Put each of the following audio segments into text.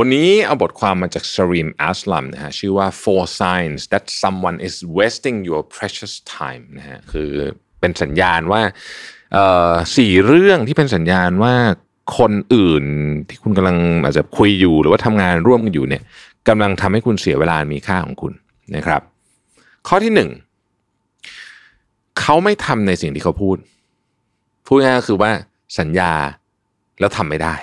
วันนี้เอาบทความมาจาก Sharim Aslam นะฮะชื่อว่า four signs that someone is wasting your precious time นะฮะคือเป็นสัญญาณว่าสี่เรื่องที่เป็นสัญญาณว่าคนอื่นที่คุณกำลังอาจจะคุยอยู่หรือว่าทำงานร่วมกันอยู่เนี่ยกำลังทำให้คุณเสียเวลามีค่าของคุณนะครับ ข้อที่หนึ่งเขาไม่ทำในสิ่งที่เขาพูด พูดง่ายก็คือว่าสัญญาแล้วทำไม่ได้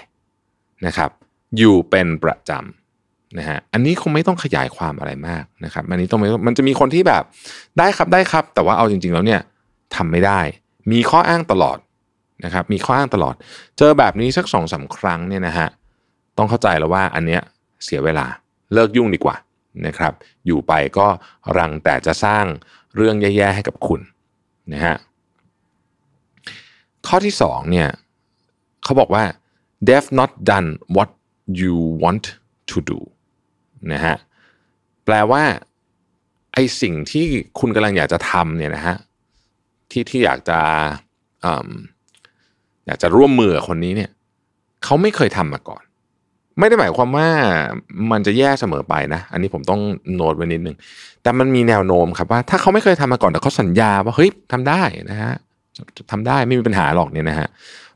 นะครับ อยู่เป็นประจำนะฮะอันนี้คงไม่ต้องขยายความอะไรมากนะครับอันนี้ต้องม,มันจะมีคนที่แบบได้ครับได้ครับ แต่ว่าเอาจริง ๆ แล้วเนี่ยทำไม่ได้ มีข้ออ้างตลอดนะครับมีข้ออ้างตลอด เจอแบบนี้สักสองสาครั้งเนี่ยนะฮะต้องเข้าใจแล้วว่าอันเนี้ยเสียเวลาเลิกยุ่งดีกว่านะครับอยู่ไปก็รังแต่จะสร้างเรื่องแย่ๆให้กับคุณนะฮะข้อที่สองเนี่ยเขาบอกว่า they've not done what you want to do นะฮะแปลว่าไอสิ่งที่คุณกำลังอยากจะทำเนี่ยนะฮะที่ที่อยากจะออยากจะร่วมมือคนนี้เนี่ยเขาไม่เคยทำมาก่อน ไม่ได้หมายความว่ามันจะแย่เสมอไปนะ อันนี้ผมต้องโน้ตไว้นิดนึง แต่มันมีแนวโน้มครับว่า ถ้าเขาไม่เคยทำมาก่อนแต่เขาสัญญาว่าเฮ้ยทำได้นะฮะทำได้ไม่มีปัญหาหรอกเนี่ยนะฮะ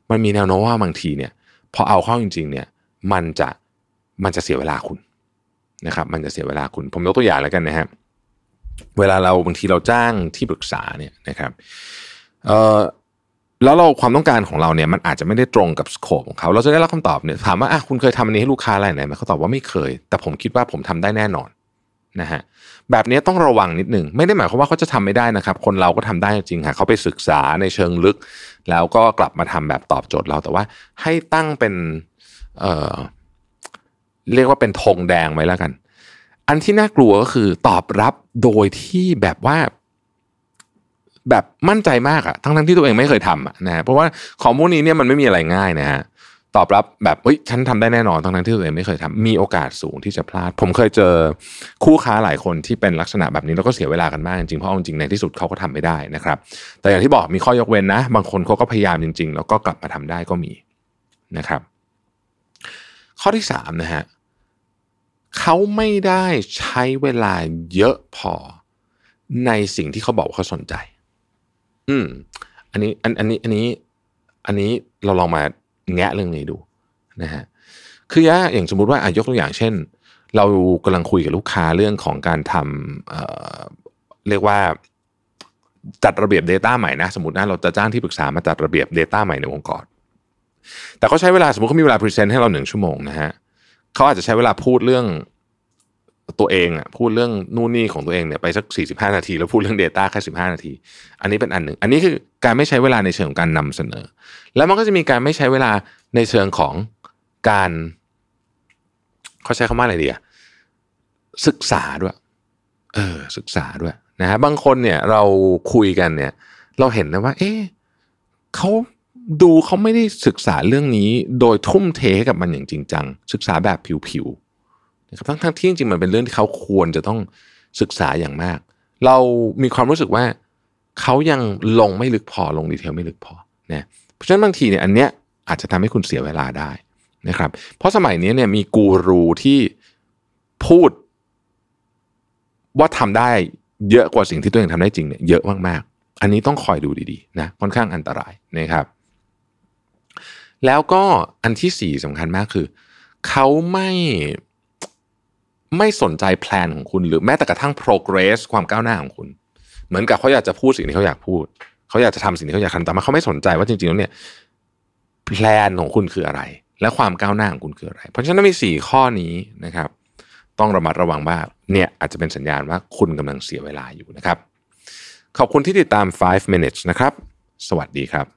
มันมีแนวโน้มว่าบางทีเนี่ย พอเอาเข้าจริง ๆ เนี่ย มันจะมันจะเสียเวลาคุณนะครับ มันจะเสียเวลาคุณ ผมยกตัวอย่างแล้วกันนะฮะเวลาเราบางทีเราจ้างที่ปรึกษาเนี่ยนะครับเอ่อแล้วเราความต้องการของเราเนี่ยมันอาจจะไม่ได้ตรงกับสโคปของเขา เราจะได้รับคำตอบเนี่ยถามว่าอะคุณเคยทำอันนี้ให้ลูกค้ารายไหนไหมเขาตอบว่าไม่เคย แต่ผมคิดว่าผมทำได้แน่นอนนะฮะแบบนี้ต้องระวังนิดหนึ่งไม่ได้หมายความว่าเขาจะทำไม่ได้นะครับ คนเราก็ทำได้จริงค่ะเขาไปศึกษาในเชิงลึก แล้วก็กลับมาทำแบบตอบโจทย์เราแต่ว่าให้ตั้งเป็น เออเรียกว่าเป็นธงแดงไว้แล้วกัน อันที่น่ากลัวก็คือตอบรับโดยที่แบบว่า แบบมั่นใจมากอะทั้งทั้งที่ตัวเองไม่เคยทำะนะฮะเพราะว่าของพวกนี้เนี่ยมันไม่มีอะไรง่ายนะฮะตอบรับแบบเฮ้ยฉันทำได้แน่นอนทั้งทั้งที่ตัวเองไม่เคยทำมีโอกาสสูงที่จะพลาด ผมเคยเจอคู่ค้าหลายคนที่เป็นลักษณะแบบนี้แล้วก็เสียเวลากันมากจริงเพราะเอาจริงในที่สุดเขาก็ทำไม่ได้นะครับ แต่อย่างที่บอกมีข้อยกเว้นนะ บางคนเขาก็พยายามจริง ๆ แล้วก็กลับมาทำได้ก็มีนะครับ ข้อที่สามนะฮะเขาไม่ได้ใช้เวลาเยอะพอในสิ่งที่เขาบอกว่าเขาสนใจ อืม อันนี้อันอันนี้อันนี้ อันนี้เราลองมาแงะเรื่องนี้ดูนะฮะ คืออย่างสมมุติว่าอายกตัวอย่างเช่น เรากำลังคุยกับลูกค้าเรื่องของการทเอ่อเรียกว่าจัดระเบียบ Data ใหม่นะ สมมตินะเราจะจ้างที่ปรึกษามาจัดระเบียบ Data ใหม่ในองค์กร แต่เขาใช้เวลาสมมติเขามีเวลา present ให้เราหนึ่งชั่วโมงนะฮะเขาอาจจะใช้เวลาพูดเรื่องตัวเองอะพูดเรื่องนู่นนี่ของตัวเองเนี่ยไปสัก 45 นาที แล้วพูดเรื่อง Data แค่ 15 นาที อันนี้เป็นอันหนึ่ง อันนี้คือการไม่ใช้เวลาในเชิงของการนำเสนอ แล้วมันก็จะมีการไม่ใช้เวลาในเชิงของการเขาใช้คำว่าอะไรดีอะศึกษาด้วย เออ ศึกษาด้วยนะฮะบางคนเนี่ยเราคุยกันเนี่ย เราเห็นนะว่า เอ๊ะเขา ดูเขาไม่ได้ศึกษาเรื่องนี้ โดยทุ่มเทกับมันอย่างจริงจัง ศึกษาแบบผิวๆนะครับทั้งๆที่จริงๆมันเป็นเรื่องที่เขาควรจะต้องศึกษาอย่างมาก เรามีความรู้สึกว่าเขายังลงไม่ลึกพอลงดีเทลไม่ลึกพอนะเพราะฉะนั้นบางทีเนี่ยอันเนี้ยอาจจะทำให้คุณเสียเวลาได้นะครับ เพราะสมัยนี้เนี่ยมีกูรูที่พูด ว่าทำได้เยอะกว่าสิ่งที่ตัวเองทำได้จริงเนี่ยเยอะมากๆ อันนี้ต้องคอยดูดีๆนะค่อนข้างอันตรายนะครับ แล้วก็อันที่สี่สำคัญมากคือ เขาไม่ไม่สนใจแพลนของคุณ หรือแม้แต่กระทั่ง progress ความก้าวหน้าของคุณ เหมือนกับเขาอยากจะพูดสิ่งที่เขาอยากพูด เขาอยากจะทำสิ่งที่เขาอยากทำแต่เขาไม่สนใจว่าจริงๆแล้วเนี่ยแพลนของคุณคืออะไร และความก้าวหน้าของคุณคืออะไร เพราะฉะนั้นมีสี่ข้อนี้นะครับ ต้องระมัดระวังว่าเนี่ยอาจจะเป็นสัญญาณว่าคุณกำลังเสียเวลาอยู่นะครับ ขอบคุณที่ติดตาม 5 minutes นะครับ สวัสดีครับ